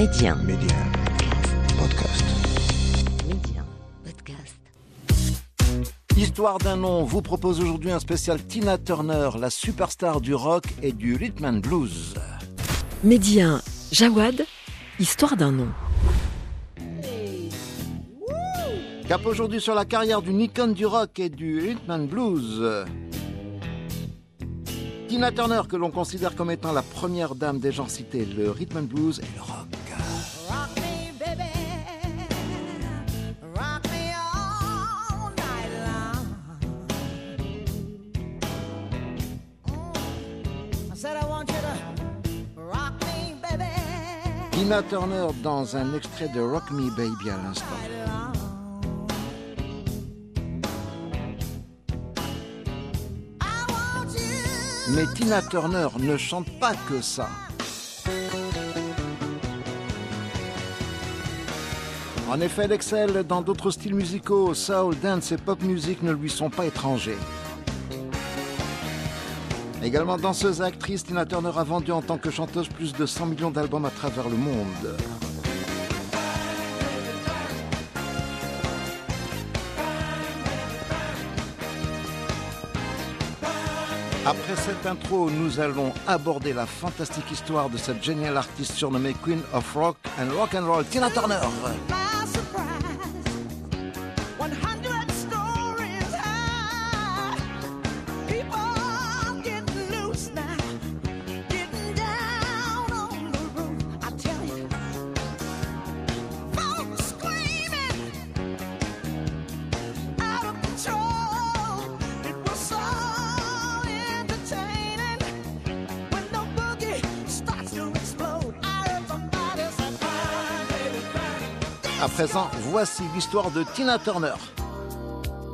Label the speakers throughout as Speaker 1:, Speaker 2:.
Speaker 1: Média.
Speaker 2: Média. Podcast.
Speaker 1: Média. Podcast.
Speaker 3: Histoire d'un nom vous propose aujourd'hui un spécial Tina Turner, la superstar du rock et du rhythm and blues.
Speaker 1: Média. Jawad. Histoire d'un nom.
Speaker 3: Cap aujourd'hui sur la carrière d'une icône du rock et du rhythm and blues. Tina Turner, que l'on considère comme étant la première dame des genres cités, le rhythm and blues et le. Rock Tina Turner dans un extrait de Rock Me Baby à l'instant. Mais Tina Turner ne chante pas que ça. En effet, elle excelle dans d'autres styles musicaux. Soul, dance et pop music ne lui sont pas étrangers. Également danseuse et actrice, Tina Turner a vendu en tant que chanteuse plus de 100 millions d'albums à travers le monde. Après cette intro, nous allons aborder la fantastique histoire de cette géniale artiste surnommée Queen of Rock and Rock and Roll, Tina Turner. À présent, voici l'histoire de Tina Turner.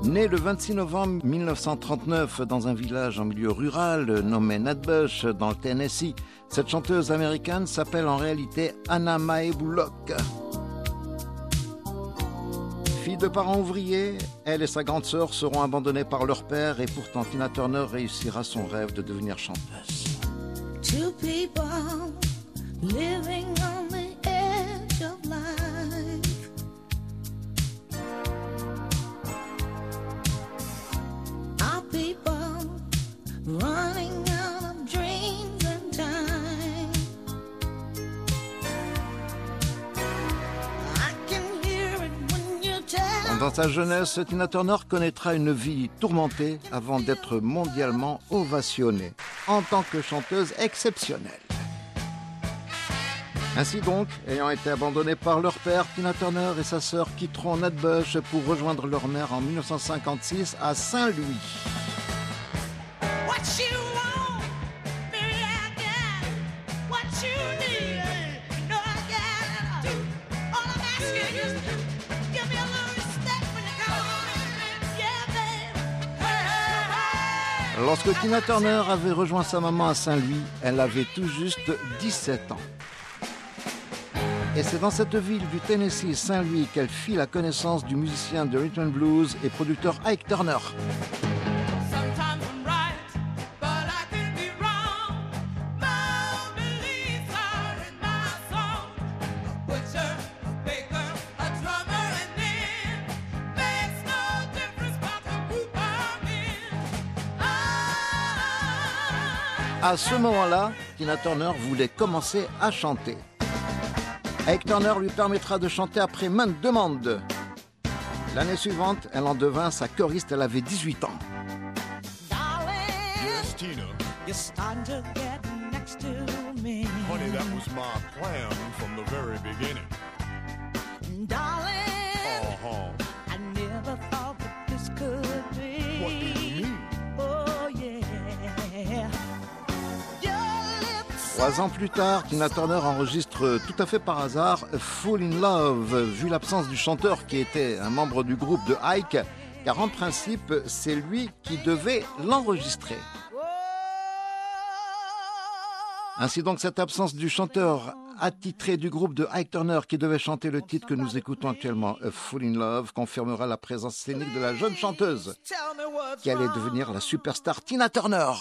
Speaker 3: Née le 26 novembre 1939 dans un village en milieu rural nommé Nutbush dans le Tennessee, cette chanteuse américaine s'appelle en réalité Anna Mae Bullock. Fille de parents ouvriers, elle et sa grande sœur seront abandonnées par leur père et pourtant Tina Turner réussira son rêve de devenir chanteuse. Dans sa jeunesse, Tina Turner connaîtra une vie tourmentée avant d'être mondialement ovationnée en tant que chanteuse exceptionnelle. Ainsi donc, ayant été abandonnée par leur père, Tina Turner et sa sœur quitteront Nutbush pour rejoindre leur mère en 1956 à Saint-Louis. Lorsque Tina Turner avait rejoint sa maman à Saint-Louis, elle avait tout juste 17 ans. Et c'est dans cette ville du Tennessee, Saint-Louis, qu'elle fit la connaissance du musicien de rhythm blues et producteur Ike Turner. À ce moment-là, Tina Turner voulait commencer à chanter. Ike Turner lui permettra de chanter après maintes demandes. L'année suivante, elle en devint sa choriste, elle avait 18 ans.
Speaker 4: Darling,
Speaker 5: Yes, Tina.
Speaker 4: you're starting to get next to me.
Speaker 5: Honey, that was my plan from the very beginning.
Speaker 3: Trois ans plus tard, Tina Turner enregistre tout à fait par hasard Fall in Love, vu l'absence du chanteur qui était un membre du groupe de Ike, car en principe, c'est lui qui devait l'enregistrer. Ainsi donc, cette absence du chanteur attitré du groupe de Ike Turner qui devait chanter le titre que nous écoutons actuellement, A Fall in Love, confirmera la présence scénique de la jeune chanteuse qui allait devenir la superstar Tina Turner.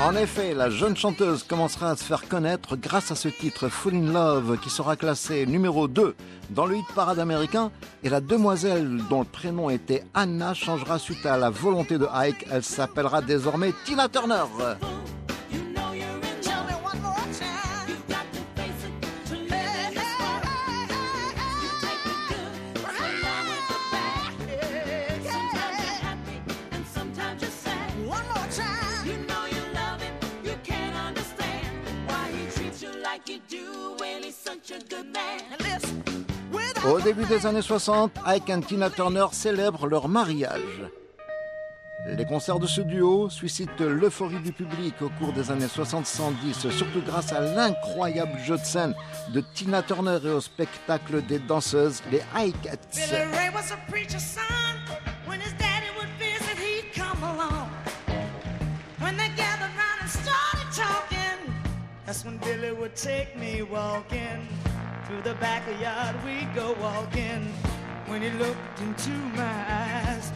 Speaker 3: En effet, la jeune chanteuse commencera à se faire connaître grâce à ce titre Full in Love qui sera classé numéro 2 dans le hit parade américain et la demoiselle dont le prénom était Anna changera suite à la volonté de Ike. Elle s'appellera désormais Tina Turner. Au début des années 60, Ike et Tina Turner célèbrent leur mariage. Les concerts de ce duo suscitent l'euphorie du public au cours des années 60-70, surtout grâce à l'incroyable jeu de scène de Tina Turner et au spectacle des danseuses, les
Speaker 6: started talking, that's when Billy would take me walking. Through the backyard we'd go walking. When he looked into my eyes,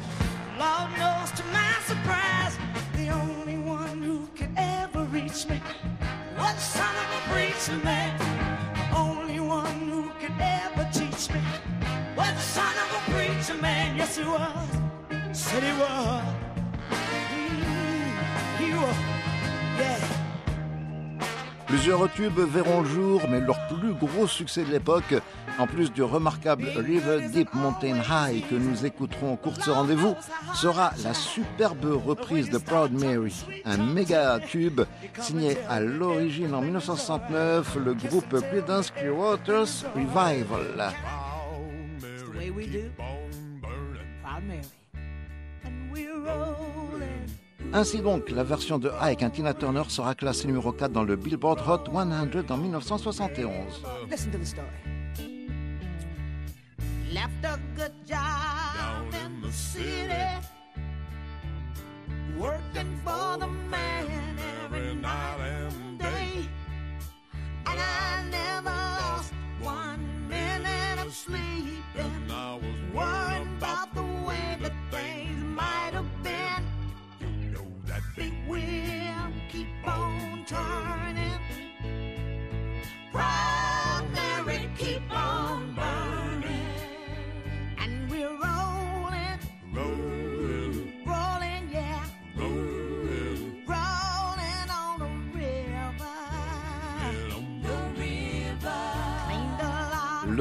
Speaker 6: Lord knows to my surprise, the only one who could ever reach me was the son of a preacher man. Only one who could ever teach me was the son of a preacher man. Yes, he was. Said he was. Mm, he was.
Speaker 3: Plusieurs tubes verront le jour, mais leur plus gros succès de l'époque, en plus du remarquable River Deep Mountain High que nous écouterons au cours de ce rendez-vous, sera la superbe reprise de Proud Mary, un méga tube signé à l'origine en 1969 le groupe Creedence Clearwater's Revival. Ainsi donc, la version de Ike et Tina Turner sera classée numéro 4 dans le Billboard Hot 100 en 1971.
Speaker 6: Listen to the story. Left a good job in the city, working for the man every night and day. And I never lost one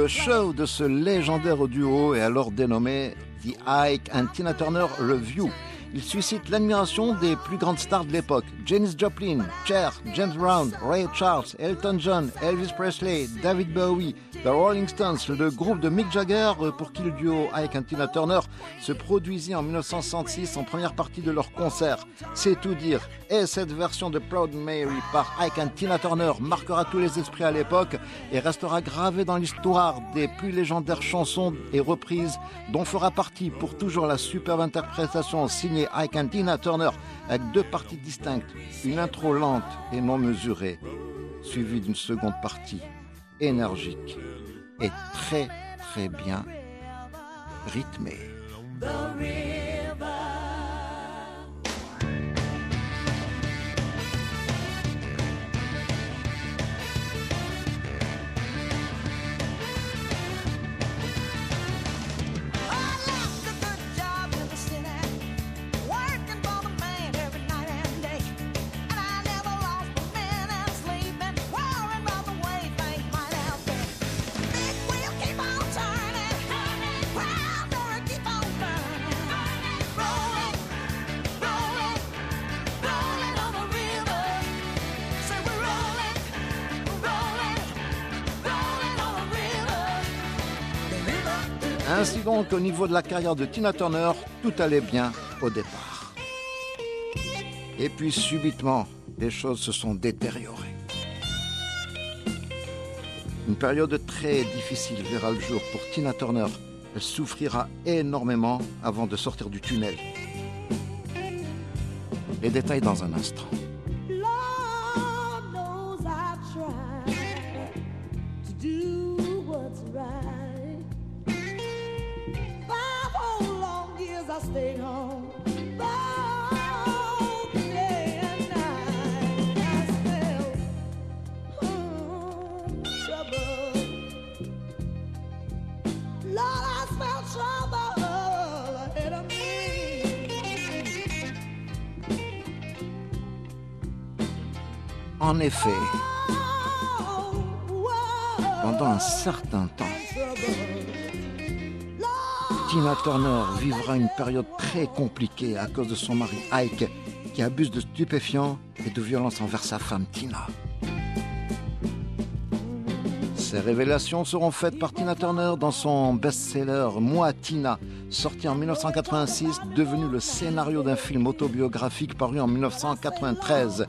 Speaker 3: Le show de ce légendaire duo est alors dénommé The Ike and Tina Turner Review. Il suscite l'admiration des plus grandes stars de l'époque. Janis Joplin, Cher, James Brown, Ray Charles, Elton John, Elvis Presley, David Bowie, The Rolling Stones, le groupe de Mick Jagger pour qui le duo Ike and Tina Turner se produisit en 1966 en première partie de leur concert. C'est tout dire. Et cette version de Proud Mary par Ike and Tina Turner marquera tous les esprits à l'époque et restera gravée dans l'histoire des plus légendaires chansons et reprises dont fera partie pour toujours la superbe interprétation signée Ike and Tina Turner avec deux parties distinctes, une intro lente et non mesurée, suivie d'une seconde partie énergique et très très bien rythmée. Ainsi donc, au niveau de la carrière de Tina Turner, tout allait bien au départ. Et puis subitement, les choses se sont détériorées. Une période très difficile verra le jour pour Tina Turner. Elle souffrira énormément avant de sortir du tunnel. Les détails dans un instant. En effet, pendant un certain temps, Tina Turner vivra une période très compliquée à cause de son mari Ike, qui abuse de stupéfiants et de violence envers sa femme Tina. Ces révélations seront faites par Tina Turner dans son best-seller Moi Tina, sorti en 1986, devenu le scénario d'un film autobiographique paru en 1993.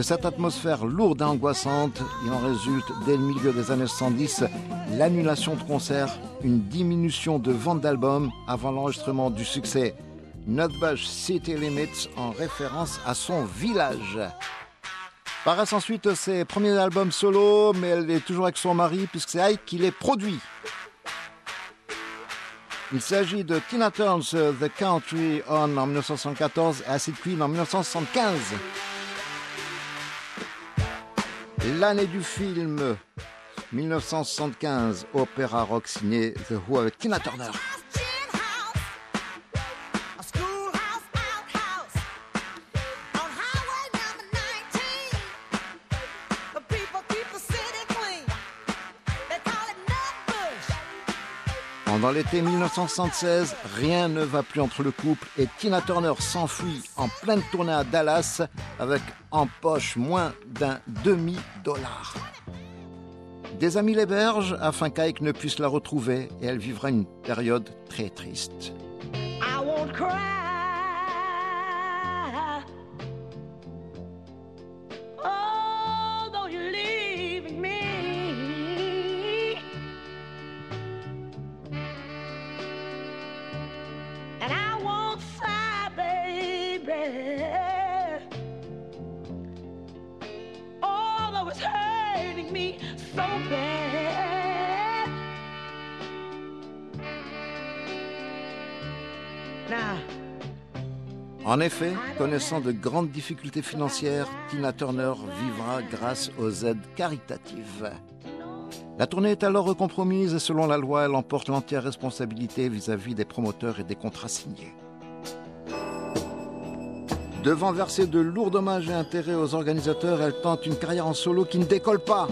Speaker 3: De cette atmosphère lourde et angoissante, il en résulte dès le milieu des années 70 l'annulation de concerts, une diminution de vente d'albums avant l'enregistrement du succès Nutbush City Limits en référence à son village. Paraissent ensuite ses premiers albums solo, mais elle est toujours avec son mari puisque c'est Ike qui les produit. Il s'agit de Tina Turner's The Country On en 1974 et Acid Queen en 1975. L'année du film 1975, opéra rock signé The Who avec Tina Turner. Pendant l'été 1976, rien ne va plus entre le couple et Tina Turner s'enfuit en pleine tournée à Dallas avec en poche moins d'un demi-dollar. Des amis l'hébergent afin qu'Ike ne puisse la retrouver et elle vivra une période très triste. En effet, connaissant de grandes difficultés financières, Tina Turner vivra grâce aux aides caritatives. La tournée est alors recompromise et selon la loi, elle emporte l'entière responsabilité vis-à-vis des promoteurs et des contrats signés. Devant verser de lourds dommages et intérêts aux organisateurs, elle tente une carrière en solo qui ne décolle pas.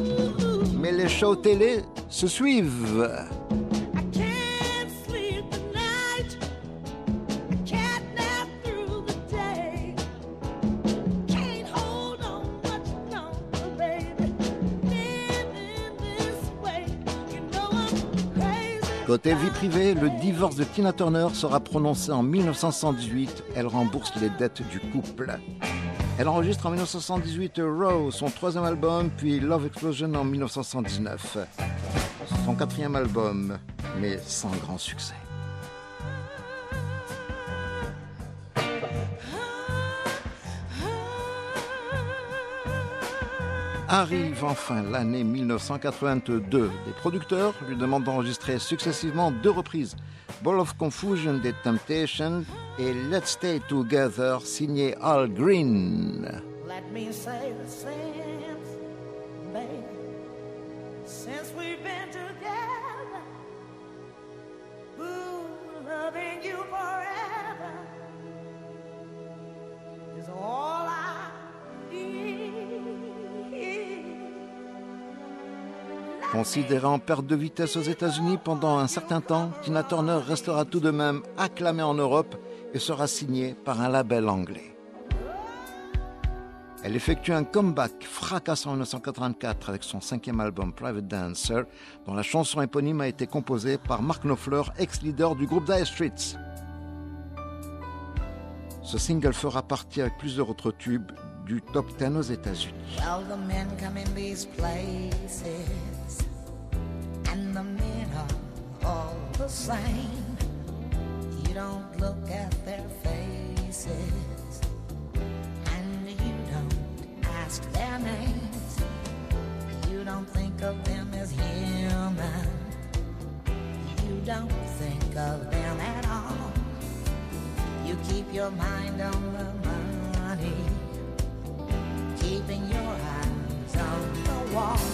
Speaker 3: Mais les shows télé se suivent. Côté vie privée, le divorce de Tina Turner sera prononcé en 1978. Elle rembourse les dettes du couple. Elle enregistre en 1978 Raw, son troisième album, puis Love Explosion en 1979. Son quatrième album, mais sans grand succès. Arrive enfin l'année 1982. Les producteurs lui demandent d'enregistrer successivement deux reprises. Ball of Confusion des Temptations et Let's Stay Together signé Al Green.
Speaker 6: Let me say the since, baby, since we've been together, you forever
Speaker 3: Considérée en perte de vitesse aux États-Unis pendant un certain temps, Tina Turner restera tout de même acclamée en Europe et sera signée par un label anglais. Elle effectue un comeback fracassant en 1984 avec son cinquième album Private Dancer, dont la chanson éponyme a été composée par Mark Knopfler, ex-leader du groupe Dire Straits. Ce single fera partie avec plusieurs autres tubes du top 10 aux États-Unis.
Speaker 6: Same. You don't look at their faces, and you don't ask their names. You don't think of them as human. You don't think of them at all. You keep your mind on the money, keeping your eyes on the wall.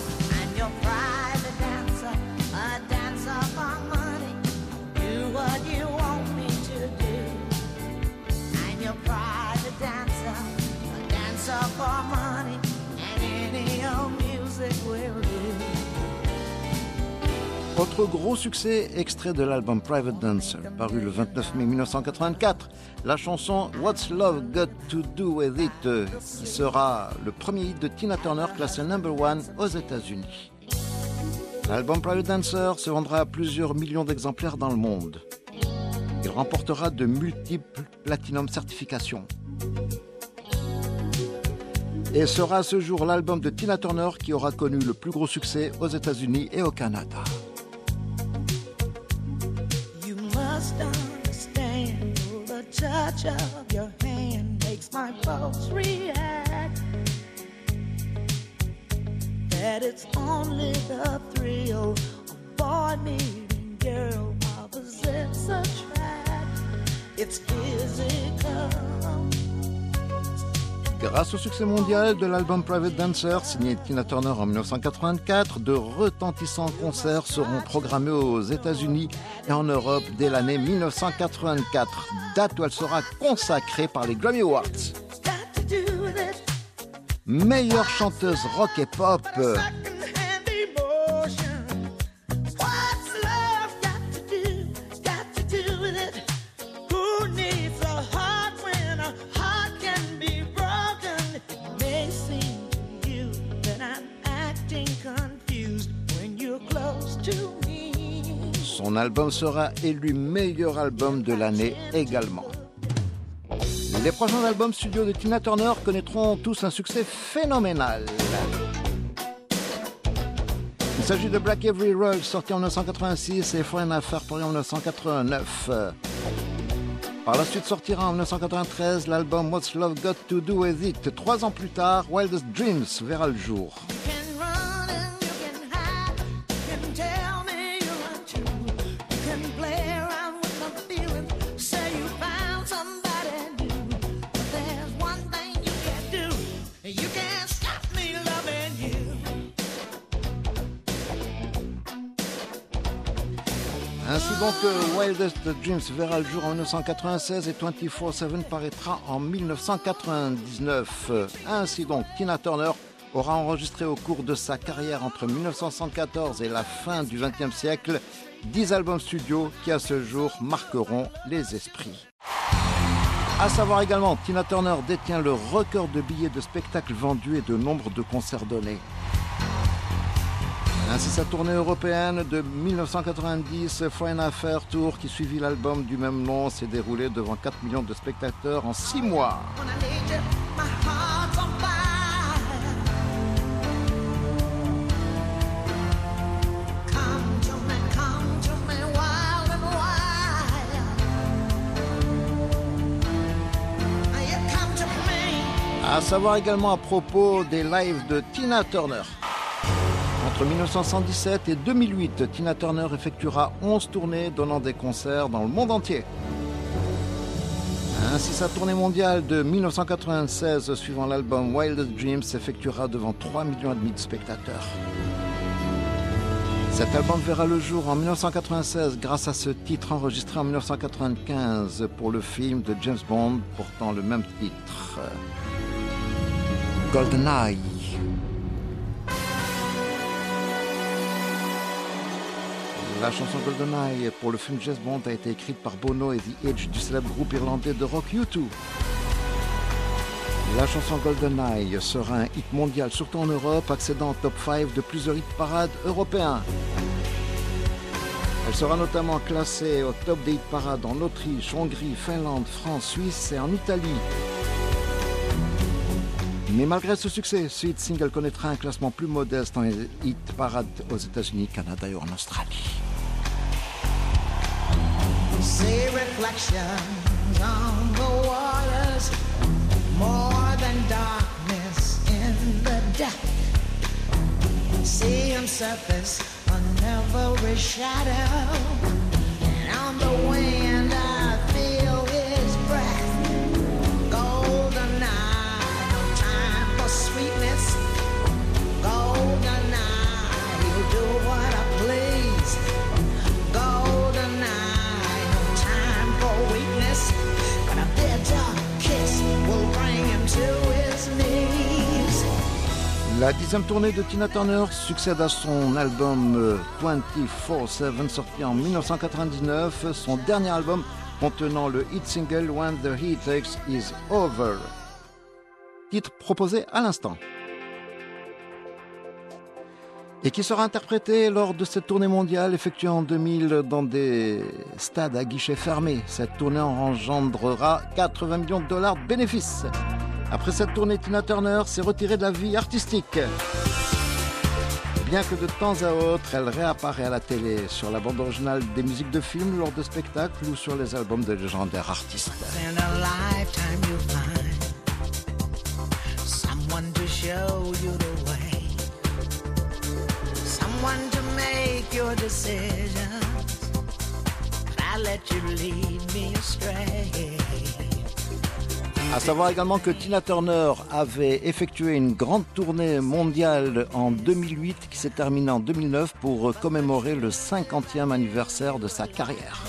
Speaker 3: Autre gros succès, extrait de l'album Private Dancer, paru le 29 mai 1984, la chanson What's Love Got to Do With It, euh, qui sera le premier hit de Tina Turner classé number one aux États-Unis. L'album Private Dancer se vendra à plusieurs millions d'exemplaires dans le monde. Il remportera de multiples platinum certifications. Et sera à ce jour l'album de Tina Turner qui aura connu le plus gros succès aux États-Unis et au Canada.
Speaker 6: Must understand the touch of your hand makes my pulse react. That it's only the thrill of boy meeting girl opposites attract. It's physical.
Speaker 3: Grâce au succès mondial de l'album Private Dancer, signé Tina Turner en 1984, de retentissants concerts seront programmés aux États-Unis et en Europe dès l'année 1984, date où elle sera consacrée par les Grammy Awards. Meilleure chanteuse rock et pop, son album sera élu meilleur album de l'année également. Les prochains albums studio de Tina Turner connaîtront tous un succès phénoménal. Il s'agit de Black Every Roll, sorti en 1986, et Foreign Affair en 1989. Par la suite sortira en 1993 l'album What's Love Got to Do With It? Trois ans plus tard, Wildest Dreams verra le jour. Ainsi donc, euh, Wildest Dreams verra le jour en 1996 et 24-7 paraîtra en 1999. Euh, Ainsi donc, Tina Turner aura enregistré au cours de sa carrière entre 1974 et la fin du XXe siècle 10 albums studio qui à ce jour marqueront les esprits. À savoir également, Tina Turner détient le record de billets de spectacles vendus et de nombre de concerts donnés. Ainsi sa tournée européenne de 1990, Foreign Affair Tour, qui suivit l'album du même nom, s'est déroulée devant 4 millions de spectateurs en 6 mois. À savoir également à propos des lives de Tina Turner. Entre 1977 et 2008, Tina Turner effectuera 11 tournées donnant des concerts dans le monde entier. Ainsi, sa tournée mondiale de 1996 suivant l'album Wild Dreams s'effectuera devant 3 millions de spectateurs. Cet album verra le jour en 1996 grâce à ce titre enregistré en 1995 pour le film de James Bond portant le même titre. GoldenEye. La chanson GoldenEye pour le film James Bond a été écrite par Bono et The Edge du célèbre groupe irlandais de rock U2. La chanson GoldenEye sera un hit mondial, surtout en Europe, accédant au top 5 de plusieurs hit parades européens. Elle sera notamment classée au top des hit parades en Autriche, Hongrie, Finlande, France, Suisse et en Italie. Mais malgré ce succès, ce hit single connaîtra un classement plus modeste en hit parade aux États-Unis, Canada et en Australie.
Speaker 6: See reflections on the waters, more than darkness in the depth. See him surface on every shadow, and on the wind
Speaker 3: La dixième tournée de Tina Turner succède à son album euh, 24-7 sorti en 1999, son dernier album contenant le hit single When the Heat Takes Is Over. Titre proposé à l'instant. Et qui sera interprété lors de cette tournée mondiale effectuée en 2000 dans des stades à guichets fermés. Cette tournée engendrera 80 millions de dollars de bénéfices. Après cette tournée, Tina Turner s'est retirée de la vie artistique. Bien que de temps à autre, elle réapparaît à la télé sur la bande originale des musiques de films lors de spectacles ou sur les albums de légendaires artistes. À savoir également que Tina Turner avait effectué une grande tournée mondiale en 2008 qui s'est terminée en 2009 pour commémorer le 50e anniversaire de sa carrière.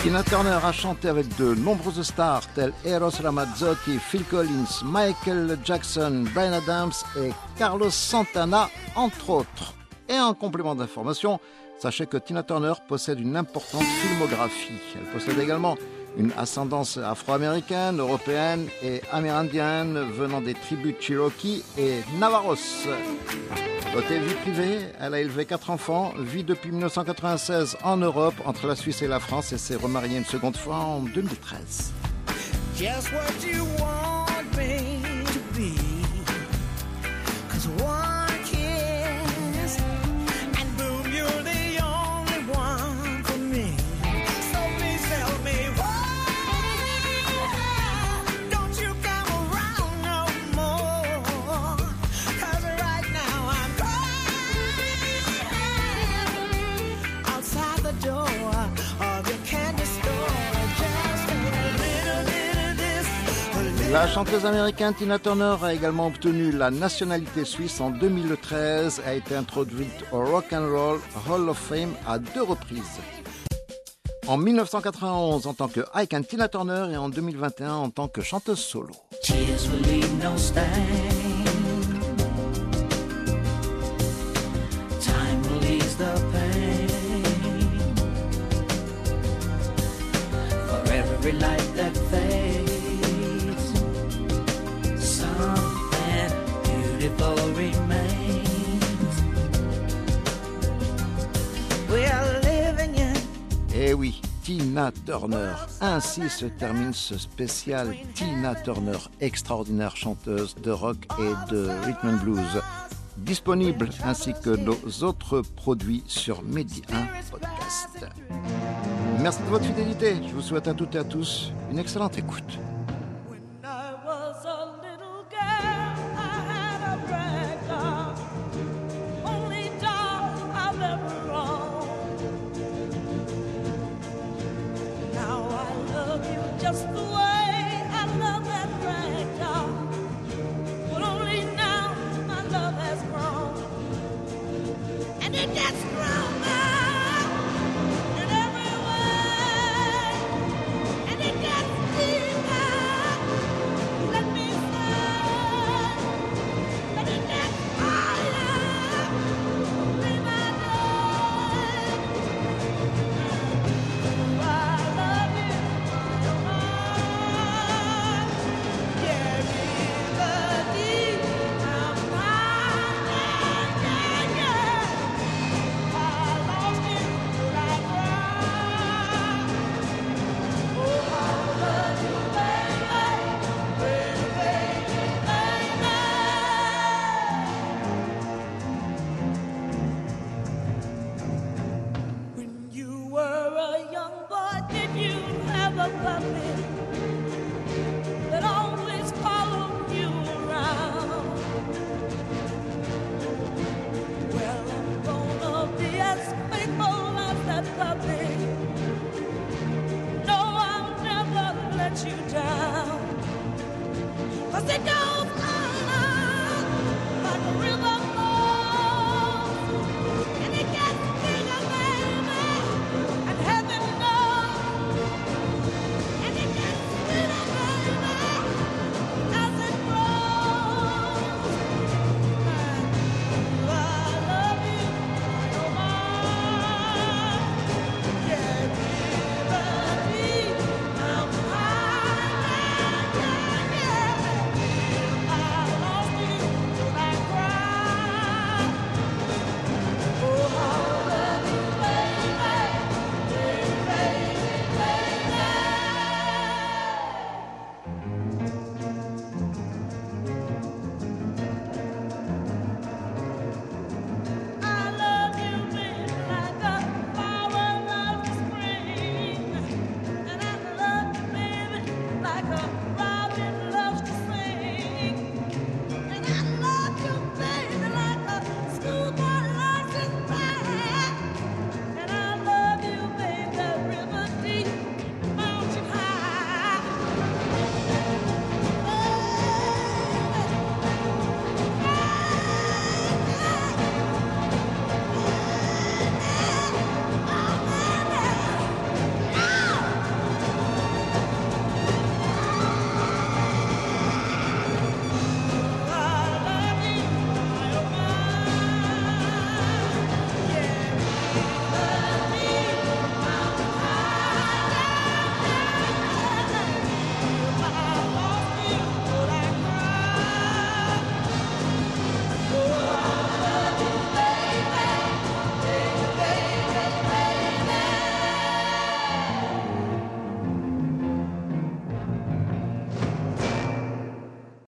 Speaker 3: Tina Turner a chanté avec de nombreuses stars telles Eros Ramazzotti, Phil Collins, Michael Jackson, Brian Adams et Carlos Santana, entre autres. Et en complément d'information, sachez que Tina Turner possède une importante filmographie. Elle possède également une ascendance afro-américaine, européenne et amérindienne venant des tribus Cherokee et Navarros. Côté vie privée, elle a élevé quatre enfants, vit depuis 1996 en Europe, entre la Suisse et la France, et s'est remariée une seconde fois en 2013.
Speaker 6: just what you want?
Speaker 3: La chanteuse américaine Tina Turner a également obtenu la nationalité suisse en 2013 et a été introduite au Rock and Roll Hall of Fame à deux reprises. En 1991 en tant que Ike and Tina Turner et en 2021 en tant que chanteuse solo.
Speaker 6: Tears will beautiful. We are living in
Speaker 3: Eh oui, Tina Turner. Ainsi se termine ce spécial Tina Turner, extraordinaire chanteuse de rock et de rhythm and blues. Disponible ainsi que nos autres produits sur Medi 1 Podcast. Merci de votre fidélité. Je vous souhaite à toutes et à tous une excellente écoute.